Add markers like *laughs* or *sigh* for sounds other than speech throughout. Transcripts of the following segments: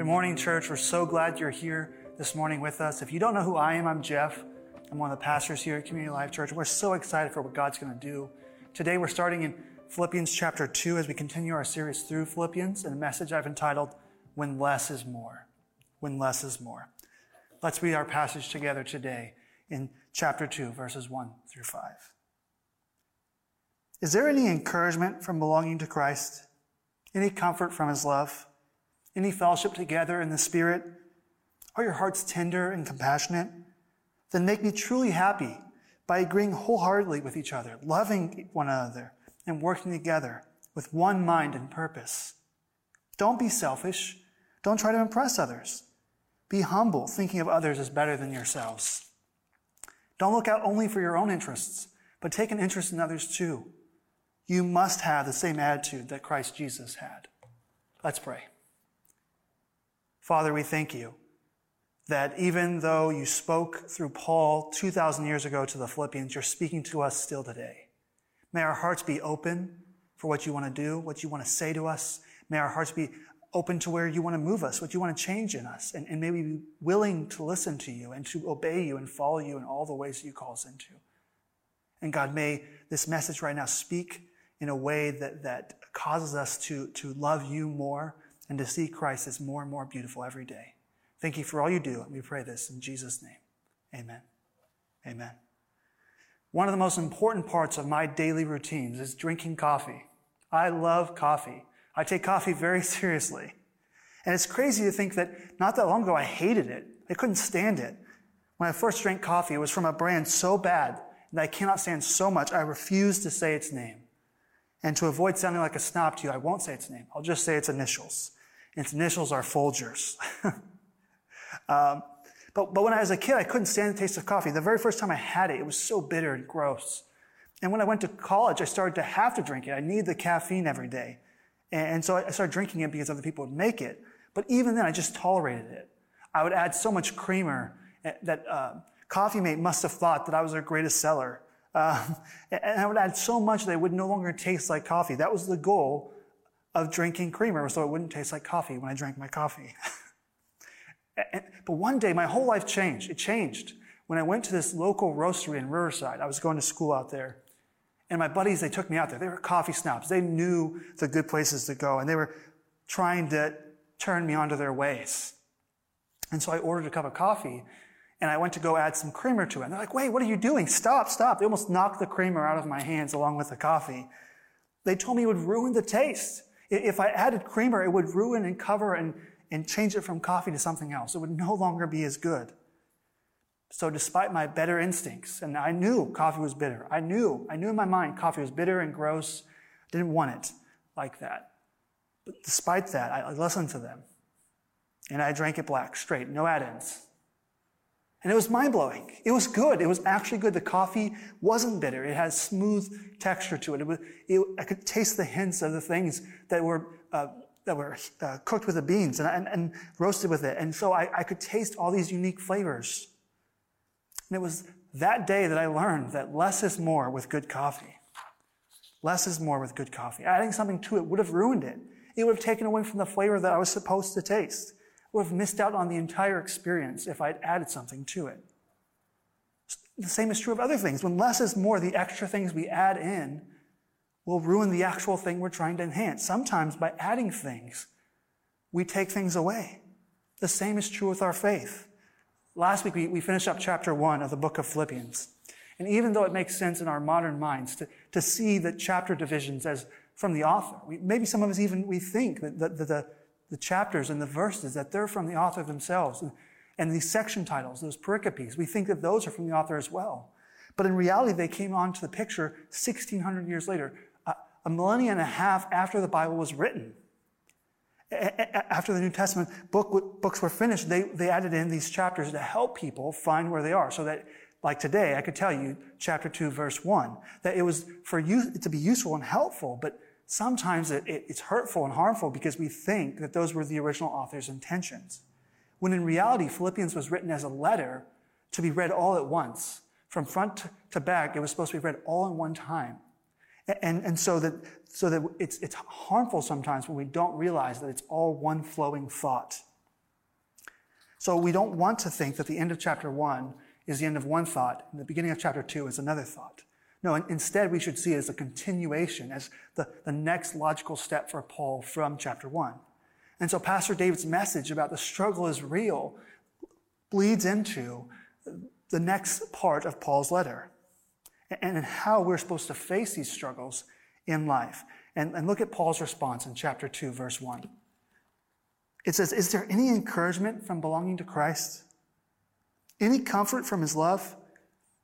Good morning, church. We're so glad you're here this morning with us. If you don't know who I am, I'm Jeff. I'm one of the pastors here at Community Life Church. We're so excited for what God's going to do. Today, we're starting in Philippians chapter 2 as we continue our series through Philippians and a message I've entitled, When Less is More. When Less is More. Let's read our passage together today in chapter 2, verses 1 through 5. Is there any encouragement from belonging to Christ? Any comfort from his love? Any fellowship together in the Spirit? Are your hearts tender and compassionate? Then make me truly happy by agreeing wholeheartedly with each other, loving one another, and working together with one mind and purpose. Don't be selfish. Don't try to impress others. Be humble, thinking of others as better than yourselves. Don't look out only for your own interests, but take an interest in others too. You must have the same attitude that Christ Jesus had. Let's pray. Father, we thank you that even though you spoke through Paul 2,000 years ago to the Philippians, you're speaking to us still today. May our hearts be open for what you want to do, what you want to say to us. May our hearts be open to where you want to move us, what you want to change in us. And, and may we be willing to listen to you and to obey you and follow you in all the ways that you call us into. And God, may this message right now speak in a way that, that causes us to, to love you more and to see Christ as more and more beautiful every day. Thank you for all you do. And we pray this in Jesus' name. Amen. Amen. One of the most important parts of my daily routines is drinking coffee. I love coffee. I take coffee very *laughs* seriously. And it's crazy to think that not that long ago I hated it. I couldn't stand it. When I first drank coffee, it was from a brand so bad that I cannot stand so much, I refuse to say its name. And to avoid sounding like a snob to you, I won't say its name. I'll just say its initials. Its initials are Folgers. *laughs* um, but, but when I was a kid, I couldn't stand the taste of coffee. The very first time I had it, it was so bitter and gross. And when I went to college, I started to have to drink it. I need the caffeine every day. And, so I started drinking it because other people would make it. But even then, I just tolerated it. I would add so much creamer eh, that uh, Coffee Mate must have thought that I was their greatest seller. *laughs* Uh, and I would add so much that it would no longer taste like coffee. That was the goal of drinking creamer so it wouldn't taste like coffee when I drank my coffee. *laughs* but one day my whole life changed. It changed when I went to this local roastery in Riverside. I was going to school out there. And my buddies, they took me out there. They were coffee snobs. They knew the good places to go and they were trying to turn me onto their ways. And so I ordered a cup of coffee and I went to go add some creamer to it. And they're like, wait, what are you doing? Stop, stop. They almost knocked the creamer out of my hands along with the coffee. They told me it would ruin the taste. If I added creamer, it would ruin and cover and, and change it from coffee to something else. It would no longer be as good. So despite my better instincts, and I knew coffee was bitter. I knew, I knew in my mind coffee was bitter and gross. I didn't want it like that. But despite that, I listened to them. And I drank it black, straight, no add-ins. And it was mind blowing. It was good. It was actually good. The coffee wasn't bitter. It had smooth texture to it. it, was, it I could taste the hints of the things that were, uh, that were uh, cooked with the beans and, and, and, roasted with it. And so I, I could taste all these unique flavors. And it was that day that I learned that less is more with good coffee. Less is more with good coffee. Adding something to it would have ruined it. It would have taken away from the flavor that I was supposed to taste would have missed out on the entire experience if I'd added something to it. The same is true of other things. When less is more, the extra things we add in will ruin the actual thing we're trying to enhance. Sometimes by adding things, we take things away. The same is true with our faith. Last week, we, we finished up chapter one of the book of Philippians. And even though it makes sense in our modern minds to, to see the chapter divisions as from the author, we, maybe some of us even, we think that, that, that the, the chapters and the verses, that they're from the author themselves. And these section titles, those pericopes, we think that those are from the author as well. But in reality, they came onto the picture 1600 years later, a millennia and a half after the Bible was written. After the New Testament book, books were finished, they, they added in these chapters to help people find where they are. So that, like today, I could tell you, chapter 2, verse 1, that it was for you to be useful and helpful, but sometimes it, it, it's hurtful and harmful because we think that those were the original author's intentions. When in reality, Philippians was written as a letter to be read all at once. From front to back, it was supposed to be read all in one time. And, and so that, so that it's, it's harmful sometimes when we don't realize that it's all one flowing thought. So we don't want to think that the end of chapter one is the end of one thought and the beginning of chapter two is another thought. No, instead we should see it as a continuation, as the, the next logical step for Paul from chapter one. And so Pastor David's message about the struggle is real bleeds into the next part of Paul's letter and how we're supposed to face these struggles in life. And, and look at Paul's response in chapter 2, verse 1. It says, Is there any encouragement from belonging to Christ? Any comfort from his love?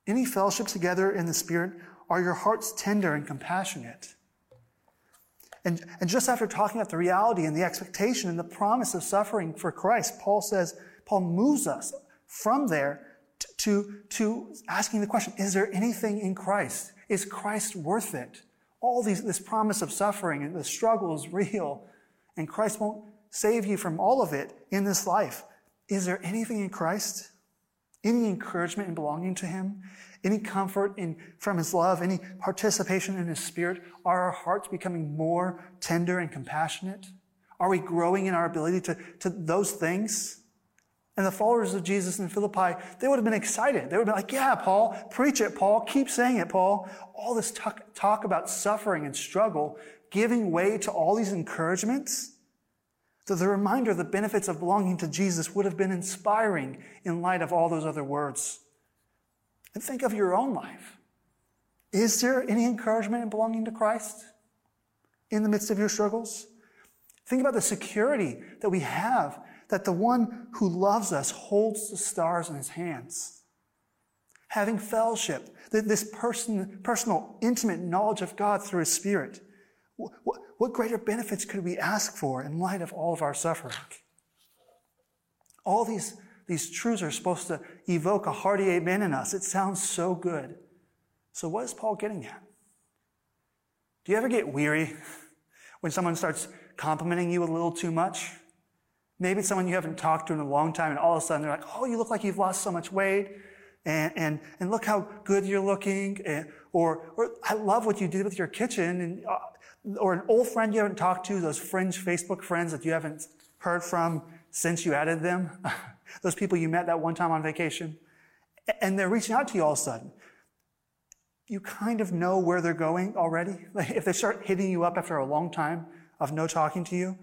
Any fellowship together in the Spirit? Are your hearts tender and compassionate? And, and just after talking about the reality and the expectation and the promise of suffering for Christ, Paul says, Paul moves us from there to, to asking the question, is there anything in Christ? Is Christ worth it? All these, this promise of suffering and the struggle is real, and Christ won't save you from all of it in this life. Is there anything in Christ? Any encouragement in belonging to Him? Any comfort in, from His love? Any participation in His Spirit? Are our hearts becoming more tender and compassionate? Are we growing in our ability to, to those things? And the followers of Jesus in Philippi, they would have been excited. They would have been like, yeah, Paul, preach it, Paul, keep saying it, Paul. All this talk, talk about suffering and struggle, giving way to all these encouragements. So the reminder of the benefits of belonging to Jesus would have been inspiring in light of all those other words. And think of your own life. Is there any encouragement in belonging to Christ in the midst of your struggles? Think about the security that we have that the one who loves us holds the stars in his hands. Having fellowship, this person, personal, intimate knowledge of God through his Spirit. What, what greater benefits could we ask for in light of all of our suffering? All these, these truths are supposed to evoke a hearty amen in us. It sounds so good. So, what is Paul getting at? Do you ever get weary when someone starts complimenting you a little too much? Maybe it's someone you haven't talked to in a long time, and all of a sudden they're like, Oh, you look like you've lost so much weight. And, and, and look how good you're looking. And, or, or I love what you did with your kitchen. And, uh, or an old friend you haven't talked to, those fringe Facebook friends that you haven't heard from since you added them. *laughs* those people you met that one time on vacation. And they're reaching out to you all of a sudden. You kind of know where they're going already. *laughs* Like if they start hitting you up after a long time of no talking to you,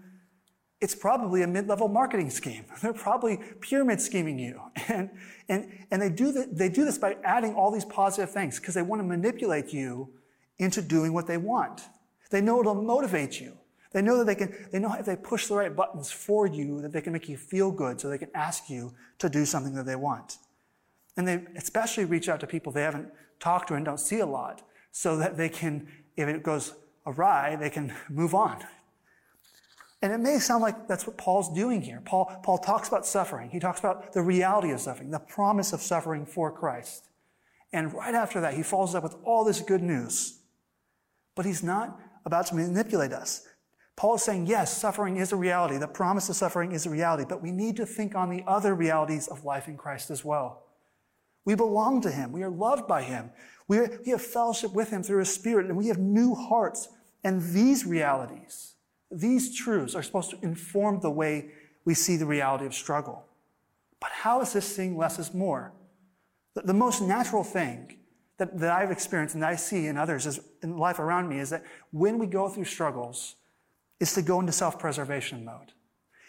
it's probably a mid-level marketing scheme. *laughs* They're probably pyramid scheming you. And, and, and they, do the, they do this by adding all these positive things because they want to manipulate you into doing what they want. They know it'll motivate you. They know that they can, they know if they push the right buttons for you, that they can make you feel good so they can ask you to do something that they want. And they especially reach out to people they haven't talked to and don't see a lot so that they can, if it goes awry, they can move on and it may sound like that's what Paul's doing here. Paul, Paul talks about suffering. He talks about the reality of suffering, the promise of suffering for Christ. And right after that, he follows up with all this good news. But he's not about to manipulate us. Paul is saying, yes, suffering is a reality. The promise of suffering is a reality, but we need to think on the other realities of life in Christ as well. We belong to him. We are loved by him. We, are, we have fellowship with him through his spirit, and we have new hearts. And these realities, these truths are supposed to inform the way we see the reality of struggle. But how is this seeing less is more? The, the most natural thing that, that I've experienced and I see in others is, in life around me is that when we go through struggles, it's to go into self-preservation mode.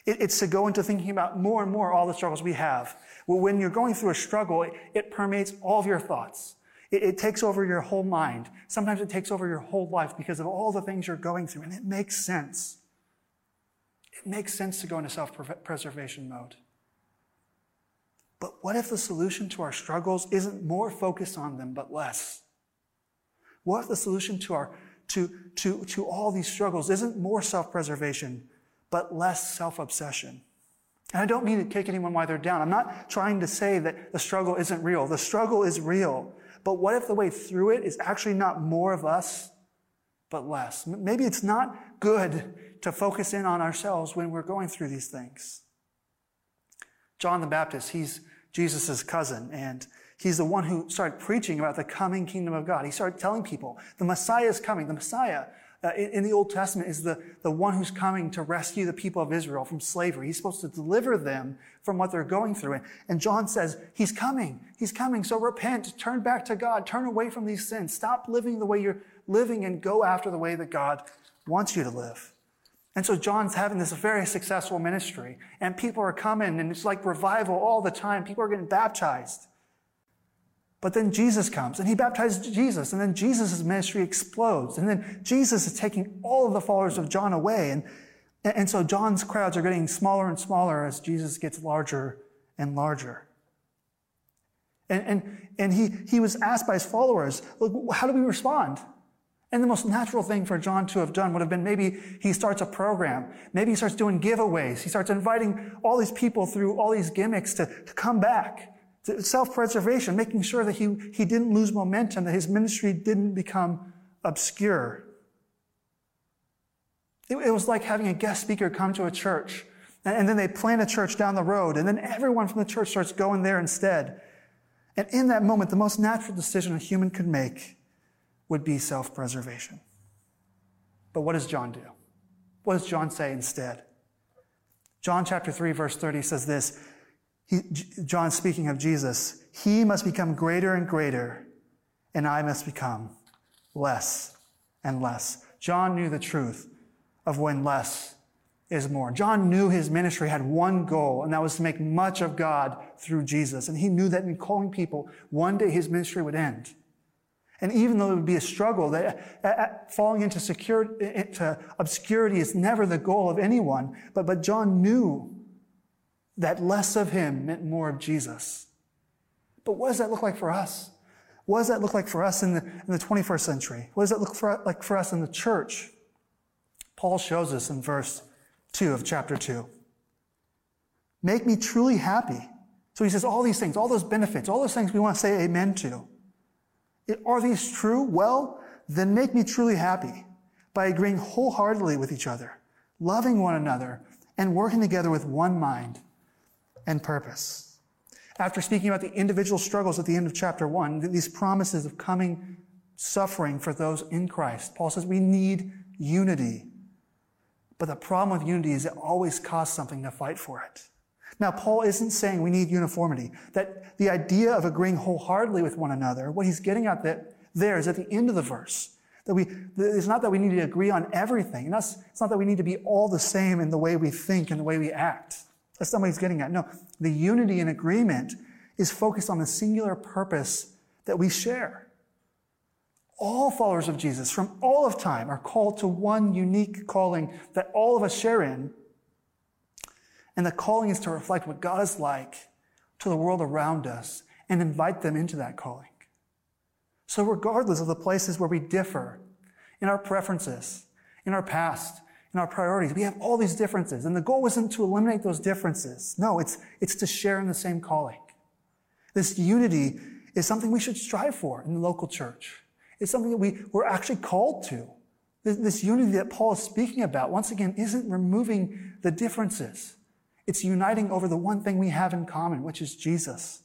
It, it's to go into thinking about more and more all the struggles we have. Well, when you're going through a struggle, it, it permeates all of your thoughts. It, it takes over your whole mind. Sometimes it takes over your whole life because of all the things you're going through, and it makes sense. It makes sense to go into self preservation mode. But what if the solution to our struggles isn't more focused on them, but less? What if the solution to, our, to, to, to all these struggles isn't more self preservation, but less self obsession? And I don't mean to kick anyone while they're down. I'm not trying to say that the struggle isn't real. The struggle is real. But what if the way through it is actually not more of us, but less? Maybe it's not good to focus in on ourselves when we're going through these things. John the Baptist, he's Jesus' cousin, and he's the one who started preaching about the coming kingdom of God. He started telling people the Messiah is coming. The Messiah, uh, in, in the Old Testament is the, the one who's coming to rescue the people of Israel from slavery. He's supposed to deliver them from what they're going through. And John says, He's coming. He's coming. So repent, turn back to God, turn away from these sins, stop living the way you're living and go after the way that God wants you to live. And so John's having this very successful ministry and people are coming and it's like revival all the time. People are getting baptized. But then Jesus comes and he baptizes Jesus and then Jesus' ministry explodes. And then Jesus is taking all of the followers of John away. And, and so John's crowds are getting smaller and smaller as Jesus gets larger and larger. And, and, and he, he was asked by his followers, look, how do we respond? And the most natural thing for John to have done would have been maybe he starts a program. Maybe he starts doing giveaways. He starts inviting all these people through all these gimmicks to, to come back. To self-preservation, making sure that he, he didn't lose momentum, that his ministry didn't become obscure. It, it was like having a guest speaker come to a church, and, and then they plant a church down the road, and then everyone from the church starts going there instead. And in that moment, the most natural decision a human could make would be self preservation. But what does John do? What does John say instead? John chapter 3, verse 30 says this he, John speaking of Jesus, he must become greater and greater, and I must become less and less. John knew the truth of when less is more. John knew his ministry had one goal, and that was to make much of God through Jesus. And he knew that in calling people, one day his ministry would end. And even though it would be a struggle, that falling into, into obscurity is never the goal of anyone. But, but John knew that less of him meant more of Jesus. But what does that look like for us? What does that look like for us in the, in the 21st century? What does that look for, like for us in the church? Paul shows us in verse 2 of chapter 2. Make me truly happy. So he says all these things, all those benefits, all those things we want to say amen to. Are these true? Well, then make me truly happy by agreeing wholeheartedly with each other, loving one another, and working together with one mind and purpose. After speaking about the individual struggles at the end of chapter one, these promises of coming suffering for those in Christ, Paul says we need unity. But the problem with unity is it always costs something to fight for it. Now, Paul isn't saying we need uniformity, that the idea of agreeing wholeheartedly with one another, what he's getting at that there is at the end of the verse. That we, it's not that we need to agree on everything. It's not that we need to be all the same in the way we think and the way we act. That's not what he's getting at. No, the unity and agreement is focused on the singular purpose that we share. All followers of Jesus from all of time are called to one unique calling that all of us share in. And the calling is to reflect what God is like to the world around us and invite them into that calling. So regardless of the places where we differ in our preferences, in our past, in our priorities. We have all these differences. And the goal isn't to eliminate those differences. No, it's, it's to share in the same calling. This unity is something we should strive for in the local church. It's something that we, we're actually called to. This, this unity that Paul is speaking about, once again, isn't removing the differences. It's uniting over the one thing we have in common, which is Jesus.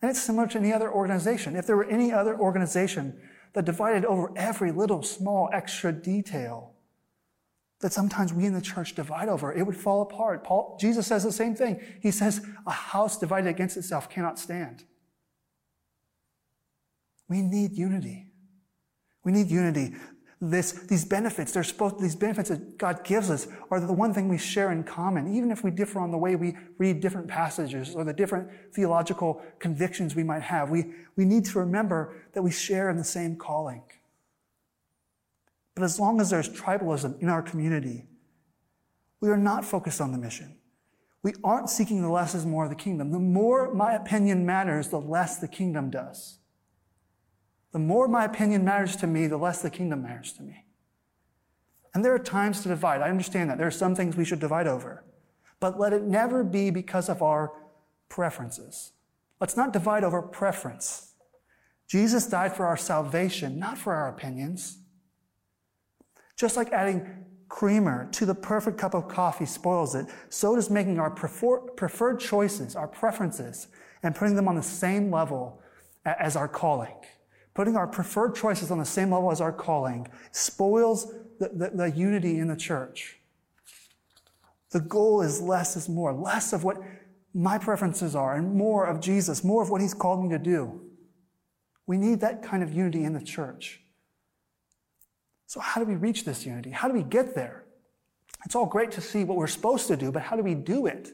And it's similar to any other organization. If there were any other organization that divided over every little small extra detail, that sometimes we in the church divide over, it would fall apart. Paul, Jesus says the same thing. He says, a house divided against itself cannot stand. We need unity. We need unity. This, these benefits, they're supposed, these benefits that God gives us are the one thing we share in common, even if we differ on the way we read different passages or the different theological convictions we might have. We, we need to remember that we share in the same calling. But as long as there's tribalism in our community, we are not focused on the mission. We aren't seeking the less is more of the kingdom. The more my opinion matters, the less the kingdom does. The more my opinion matters to me, the less the kingdom matters to me. And there are times to divide. I understand that. There are some things we should divide over. But let it never be because of our preferences. Let's not divide over preference. Jesus died for our salvation, not for our opinions. Just like adding creamer to the perfect cup of coffee spoils it, so does making our prefer- preferred choices, our preferences, and putting them on the same level as our calling. Putting our preferred choices on the same level as our calling spoils the, the, the unity in the church. The goal is less is more, less of what my preferences are and more of Jesus, more of what he's called me to do. We need that kind of unity in the church. So, how do we reach this unity? How do we get there? It's all great to see what we're supposed to do, but how do we do it?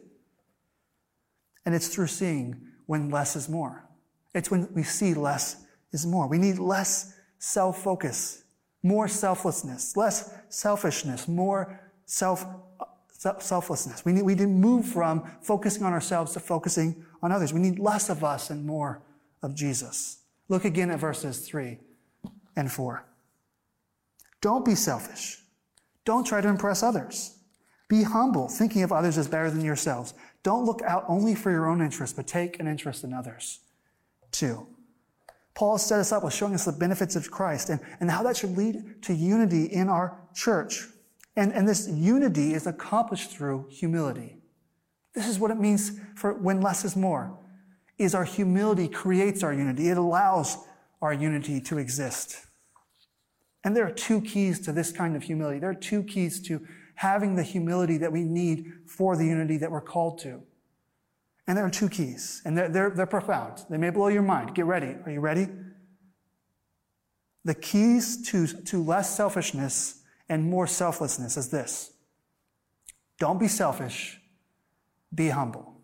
And it's through seeing when less is more. It's when we see less is more. We need less self focus, more selflessness, less selfishness, more self selflessness. We need, we need to move from focusing on ourselves to focusing on others. We need less of us and more of Jesus. Look again at verses 3 and 4. Don't be selfish. Don't try to impress others. Be humble, thinking of others as better than yourselves. Don't look out only for your own interest, but take an interest in others too. Paul set us up with showing us the benefits of Christ and, and how that should lead to unity in our church. And, and this unity is accomplished through humility. This is what it means for when less is more, is our humility creates our unity. It allows our unity to exist. And there are two keys to this kind of humility. There are two keys to having the humility that we need for the unity that we're called to. And there are two keys, and they're, they're, they're profound. They may blow your mind. Get ready. Are you ready? The keys to, to less selfishness and more selflessness is this don't be selfish, be humble.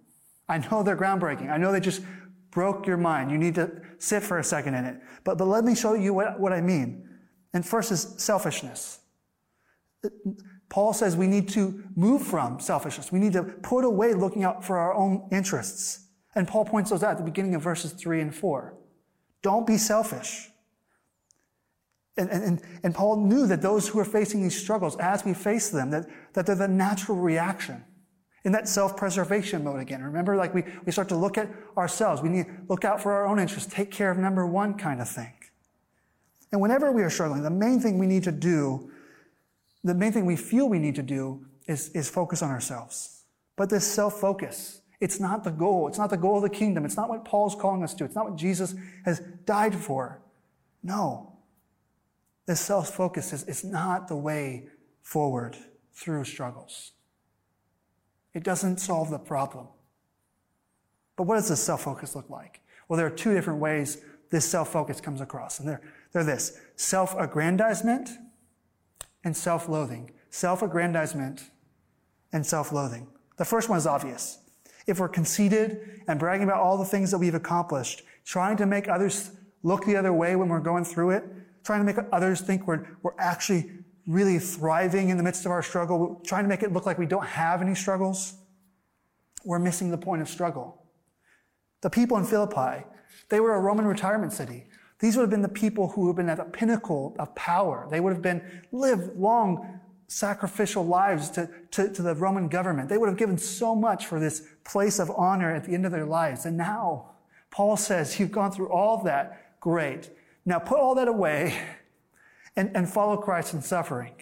I know they're groundbreaking. I know they just broke your mind. You need to sit for a second in it. But, but let me show you what, what I mean. And first is selfishness. Paul says we need to move from selfishness. We need to put away looking out for our own interests. And Paul points those out at the beginning of verses 3 and 4. Don't be selfish. And, and, and Paul knew that those who are facing these struggles, as we face them, that, that they're the natural reaction in that self-preservation mode again. Remember, like we, we start to look at ourselves. We need to look out for our own interests, take care of number one kind of thing. And whenever we are struggling, the main thing we need to do, the main thing we feel we need to do is, is focus on ourselves. But this self-focus, it's not the goal. It's not the goal of the kingdom. It's not what Paul's calling us to. It's not what Jesus has died for. No. This self-focus is, is not the way forward through struggles. It doesn't solve the problem. But what does this self-focus look like? Well, there are two different ways this self-focus comes across. And they're they're this self aggrandizement and self loathing. Self aggrandizement and self loathing. The first one is obvious. If we're conceited and bragging about all the things that we've accomplished, trying to make others look the other way when we're going through it, trying to make others think we're, we're actually really thriving in the midst of our struggle, trying to make it look like we don't have any struggles, we're missing the point of struggle. The people in Philippi, they were a Roman retirement city. These would have been the people who have been at the pinnacle of power. They would have been lived long sacrificial lives to, to, to, the Roman government. They would have given so much for this place of honor at the end of their lives. And now, Paul says, you've gone through all that. Great. Now put all that away and, and follow Christ in suffering.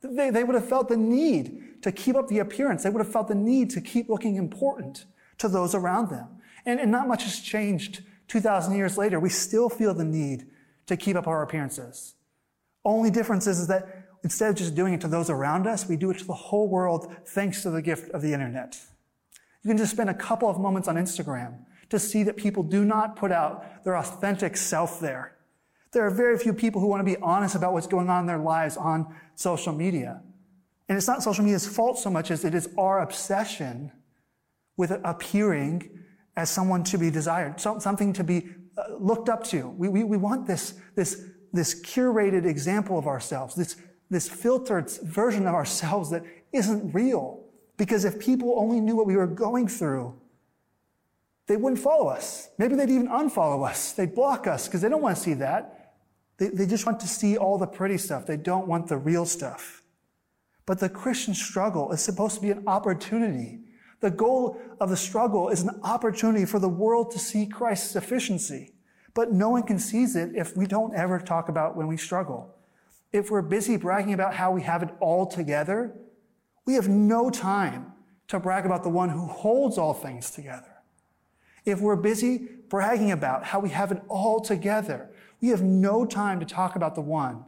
They, they would have felt the need to keep up the appearance. They would have felt the need to keep looking important to those around them. And, and not much has changed 2,000 years later, we still feel the need to keep up our appearances. Only difference is, is that instead of just doing it to those around us, we do it to the whole world thanks to the gift of the internet. You can just spend a couple of moments on Instagram to see that people do not put out their authentic self there. There are very few people who want to be honest about what's going on in their lives on social media. And it's not social media's fault so much as it is our obsession with appearing as someone to be desired, something to be uh, looked up to. We, we, we want this, this, this curated example of ourselves, this, this filtered version of ourselves that isn't real. Because if people only knew what we were going through, they wouldn't follow us. Maybe they'd even unfollow us. They'd block us because they don't want to see that. They, they just want to see all the pretty stuff. They don't want the real stuff. But the Christian struggle is supposed to be an opportunity the goal of the struggle is an opportunity for the world to see Christ's sufficiency. But no one can seize it if we don't ever talk about when we struggle. If we're busy bragging about how we have it all together, we have no time to brag about the one who holds all things together. If we're busy bragging about how we have it all together, we have no time to talk about the one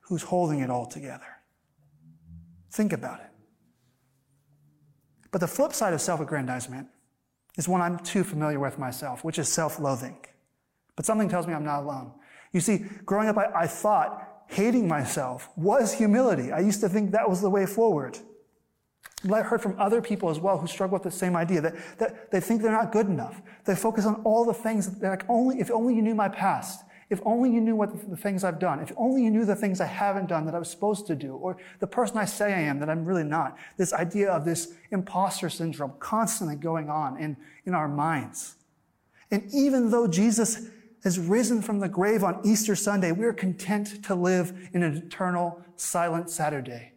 who's holding it all together. Think about it. But the flip side of self aggrandizement is one I'm too familiar with myself, which is self loathing. But something tells me I'm not alone. You see, growing up, I, I, thought hating myself was humility. I used to think that was the way forward. But I heard from other people as well who struggle with the same idea that, that they think they're not good enough. They focus on all the things that like only, if only you knew my past, if only you knew what the, things I've done, if only you knew the things I haven't done that I was supposed to do, or the person I say I am that I'm really not. This idea of this imposter syndrome constantly going on in, in our minds. And even though Jesus has risen from the grave on Easter Sunday, we're content to live in an eternal silent Saturday.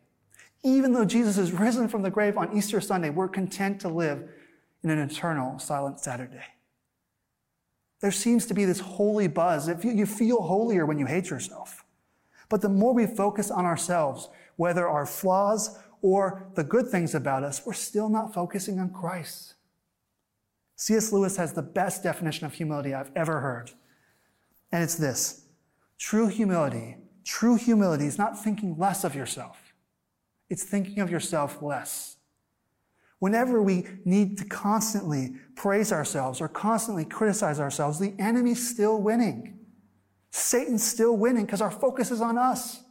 Even though Jesus has risen from the grave on Easter Sunday, we're content to live in an eternal silent Saturday. There seems to be this holy buzz. You feel holier when you hate yourself. But the more we focus on ourselves, whether our flaws or the good things about us, we're still not focusing on Christ. C.S. Lewis has the best definition of humility I've ever heard. And it's this. True humility, true humility is not thinking less of yourself. It's thinking of yourself less. Whenever we need to constantly praise ourselves or constantly criticize ourselves, the enemy's still winning. Satan's still winning because our focus is on us.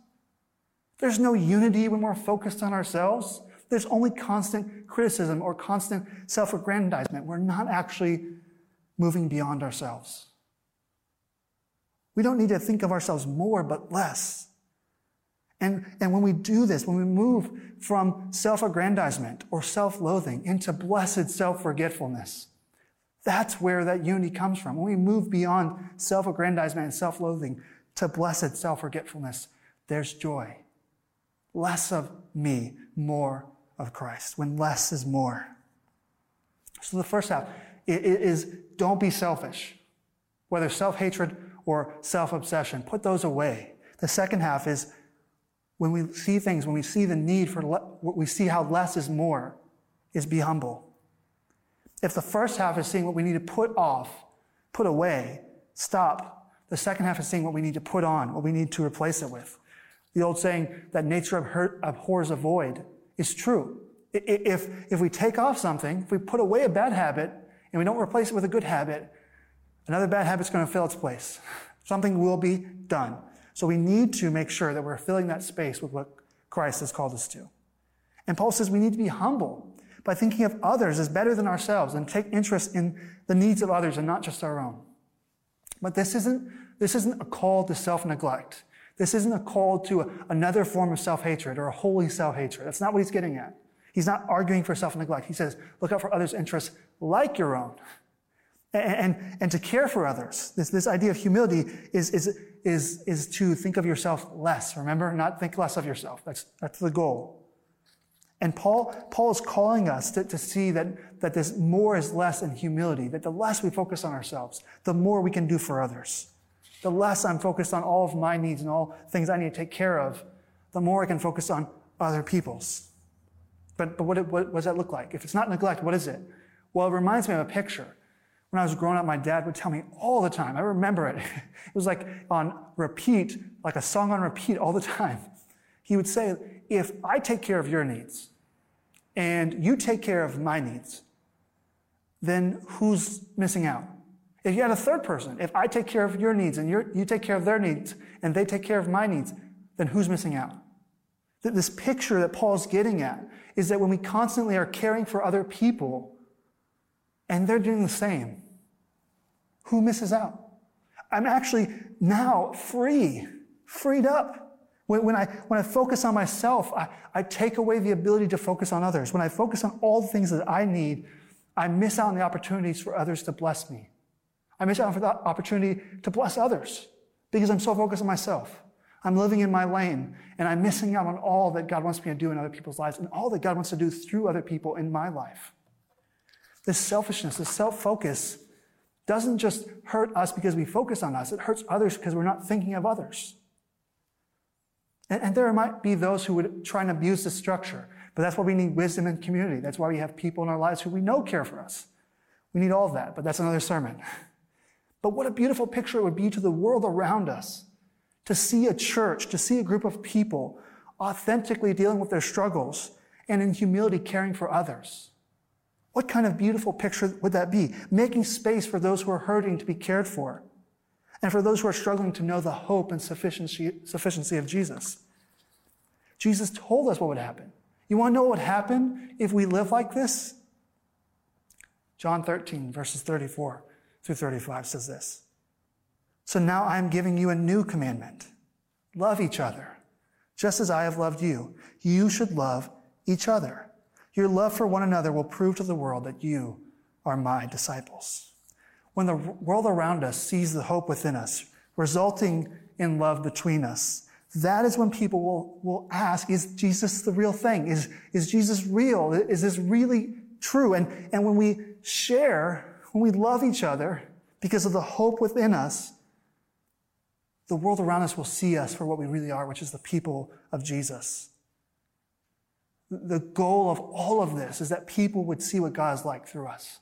There's no unity when we're focused on ourselves. There's only constant criticism or constant self-aggrandizement. We're not actually moving beyond ourselves. We don't need to think of ourselves more, but less. And, and when we do this, when we move from self-aggrandizement or self-loathing into blessed self-forgetfulness, that's where that unity comes from. When we move beyond self-aggrandizement and self-loathing to blessed self-forgetfulness, there's joy. Less of me, more of Christ. When less is more. So the first half is don't be selfish. Whether self-hatred or self-obsession, put those away. The second half is when we see things, when we see the need for, le- we see how less is more, is be humble. If the first half is seeing what we need to put off, put away, stop, the second half is seeing what we need to put on, what we need to replace it with. The old saying that nature abhors a void is true. If, if we take off something, if we put away a bad habit and we don't replace it with a good habit, another bad habit's going to fill its place. *laughs* Something will be done. So we need to make sure that we're filling that space with what Christ has called us to. And Paul says we need to be humble by thinking of others as better than ourselves and take interest in the needs of others and not just our own. But this isn't, this isn't a call to self-neglect. This isn't a call to a, another form of self-hatred or a holy self-hatred. That's not what he's getting at. He's not arguing for self-neglect. He says, look out for others' interests like your own and, and, and to care for others. This, this idea of humility is, is, is, is to think of yourself less. Remember, not think less of yourself. That's, that's the goal. And Paul, Paul is calling us to, to see that, that this more is less in humility, that the less we focus on ourselves, the more we can do for others. The less I'm focused on all of my needs and all things I need to take care of, the more I can focus on other people's. But, but what, what, what does that look like? If it's not neglect, what is it? Well, it reminds me of a picture. When I was growing up, my dad would tell me all the time. I remember it. *laughs* It was like on repeat, like a song on repeat all the time. He would say, if I take care of your needs and you take care of my needs, then who's missing out? If you had a third person, if I take care of your needs and you take care of their needs and they take care of my needs, then who's missing out? This picture that Paul's getting at is that when we constantly are caring for other people, and they're doing the same. Who misses out? I'm actually now free, freed up. When, when, I, when I focus on myself, I, I take away the ability to focus on others. When I focus on all the things that I need, I miss out on the opportunities for others to bless me. I miss out on the opportunity to bless others because I'm so focused on myself. I'm living in my lane and I'm missing out on all that God wants me to do in other people's lives and all that God wants to do through other people in my life. This selfishness, this self-focus doesn't just hurt us because we focus on us. It hurts others because we're not thinking of others. And, and there might be those who would try and abuse this structure, but that's why we need wisdom and community. That's why we have people in our lives who we know care for us. We need all of that, but that's another sermon. But what a beautiful picture it would be to the world around us to see a church, to see a group of people authentically dealing with their struggles and in humility caring for others. What kind of beautiful picture would that be? Making space for those who are hurting to be cared for and for those who are struggling to know the hope and sufficiency, sufficiency of Jesus. Jesus told us what would happen. You want to know what would happen if we live like this? John 13, verses 34 through 35 says this. So now I am giving you a new commandment. Love each other. Just as I have loved you, you should love each other. Your love for one another will prove to the world that you are my disciples. When the world around us sees the hope within us, resulting in love between us, that is when people will, will ask, is Jesus the real thing? Is, is Jesus real? Is this really true? And, and when we share, when we love each other because of the hope within us, the world around us will see us for what we really are, which is the people of Jesus. The goal of all of this is that people would see what God is like through us.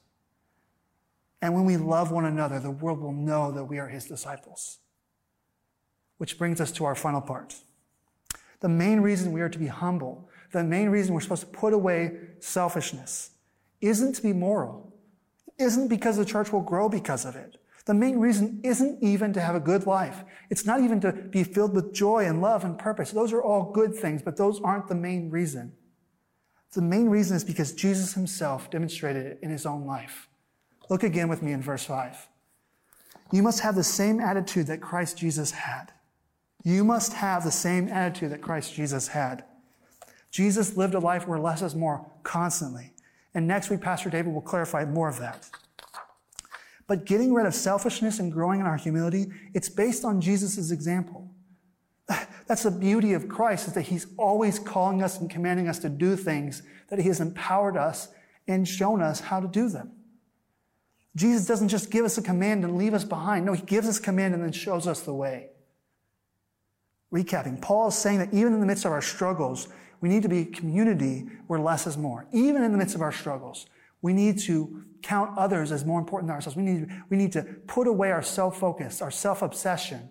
And when we love one another, the world will know that we are his disciples. Which brings us to our final part. The main reason we are to be humble, the main reason we're supposed to put away selfishness, isn't to be moral, isn't because the church will grow because of it. The main reason isn't even to have a good life. It's not even to be filled with joy and love and purpose. Those are all good things, but those aren't the main reason. The main reason is because Jesus himself demonstrated it in his own life. Look again with me in verse 5. You must have the same attitude that Christ Jesus had. You must have the same attitude that Christ Jesus had. Jesus lived a life where less is more constantly. And next week, Pastor David will clarify more of that. But getting rid of selfishness and growing in our humility, it's based on Jesus' example. That's the beauty of Christ is that he's always calling us and commanding us to do things that he has empowered us and shown us how to do them. Jesus doesn't just give us a command and leave us behind. No, he gives us command and then shows us the way. Recapping, Paul is saying that even in the midst of our struggles, we need to be community where less is more. Even in the midst of our struggles, we need to count others as more important than ourselves. We need, we need to put away our self-focus, our self-obsession,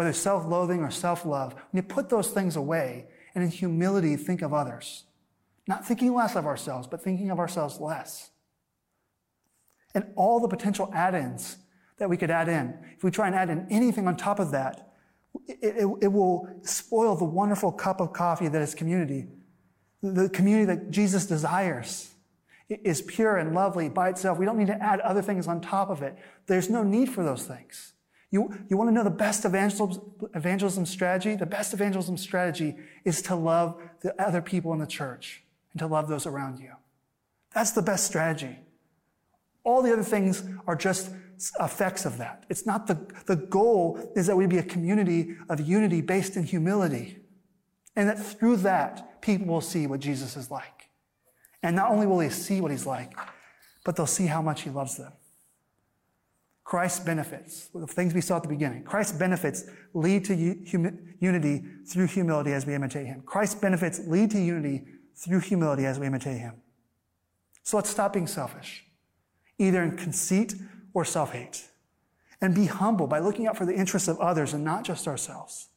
whether self-loathing or self-love. We need to put those things away and in humility think of others. Not thinking less of ourselves, but thinking of ourselves less. And all the potential add-ins that we could add in, if we try and add in anything on top of that, it, it, it will spoil the wonderful cup of coffee that is community. The community that Jesus desires is pure and lovely by itself. We don't need to add other things on top of it. There's no need for those things. You, you want to know the best evangelism, evangelism strategy? The best evangelism strategy is to love the other people in the church and to love those around you. That's the best strategy. All the other things are just effects of that. It's not the, the goal is that we be a community of unity based in humility. And that through that, people will see what Jesus is like. And not only will they see what he's like, but they'll see how much he loves them. Christ's benefits, the things we saw at the beginning, Christ's benefits lead to unity through humility as we imitate him. Christ's benefits lead to unity through humility as we imitate him. So let's stop being selfish, either in conceit or self-hate, and be humble by looking out for the interests of others and not just ourselves.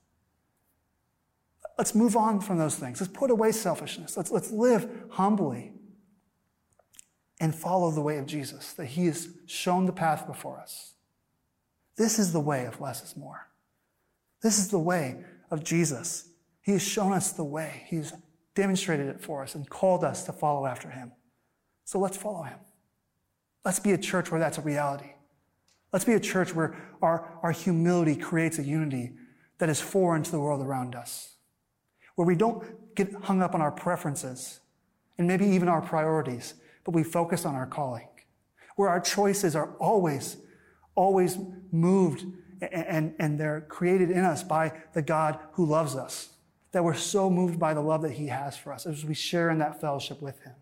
Let's move on from those things. Let's put away selfishness. Let's, let's live humbly and follow the way of Jesus, that He has shown the path before us. This is the way of less is more. This is the way of Jesus. He has shown us the way. He's demonstrated it for us and called us to follow after Him. So let's follow Him. Let's be a church where that's a reality. Let's be a church where our, our humility creates a unity that is foreign to the world around us where we don't get hung up on our preferences and maybe even our priorities, but we focus on our calling, where our choices are always, always moved and, and they're created in us by the God who loves us, that we're so moved by the love that he has for us as we share in that fellowship with him,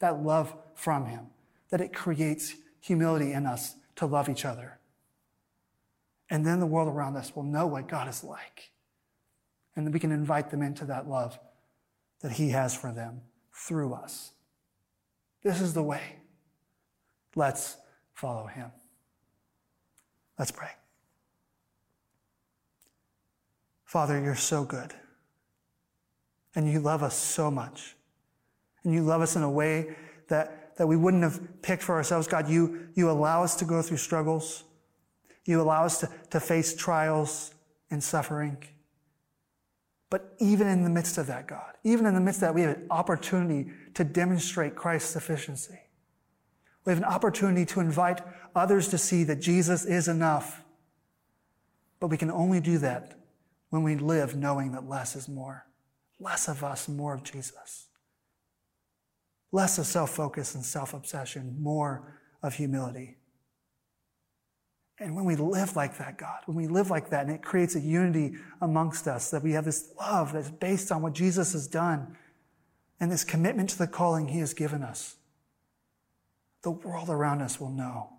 that love from him, that it creates humility in us to love each other. And then the world around us will know what God is like and we can invite them into that love that He has for them through us. This is the way. Let's follow Him. Let's pray. Father, you're so good. And you love us so much. And you love us in a way that, that we wouldn't have picked for ourselves. God, you, you allow us to go through struggles. You allow us to, to face trials and suffering. But even in the midst of that, God, even in the midst of that, we have an opportunity to demonstrate Christ's sufficiency. We have an opportunity to invite others to see that Jesus is enough. But we can only do that when we live knowing that less is more. Less of us, more of Jesus. Less of self focus and self obsession, more of humility. And when we live like that, God, when we live like that, and it creates a unity amongst us, that we have this love that's based on what Jesus has done and this commitment to the calling he has given us, the world around us will know,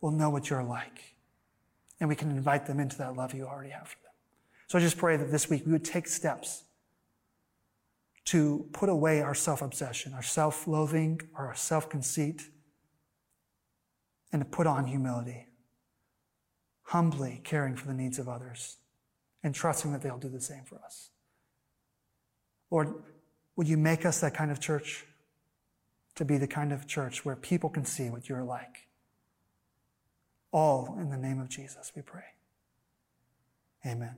will know what you're like. And we can invite them into that love you already have for them. So I just pray that this week we would take steps to put away our self obsession, our self loathing, our self conceit, and to put on humility humbly caring for the needs of others and trusting that they'll do the same for us. Lord, would you make us that kind of church to be the kind of church where people can see what you're like? All in the name of Jesus, we pray. Amen.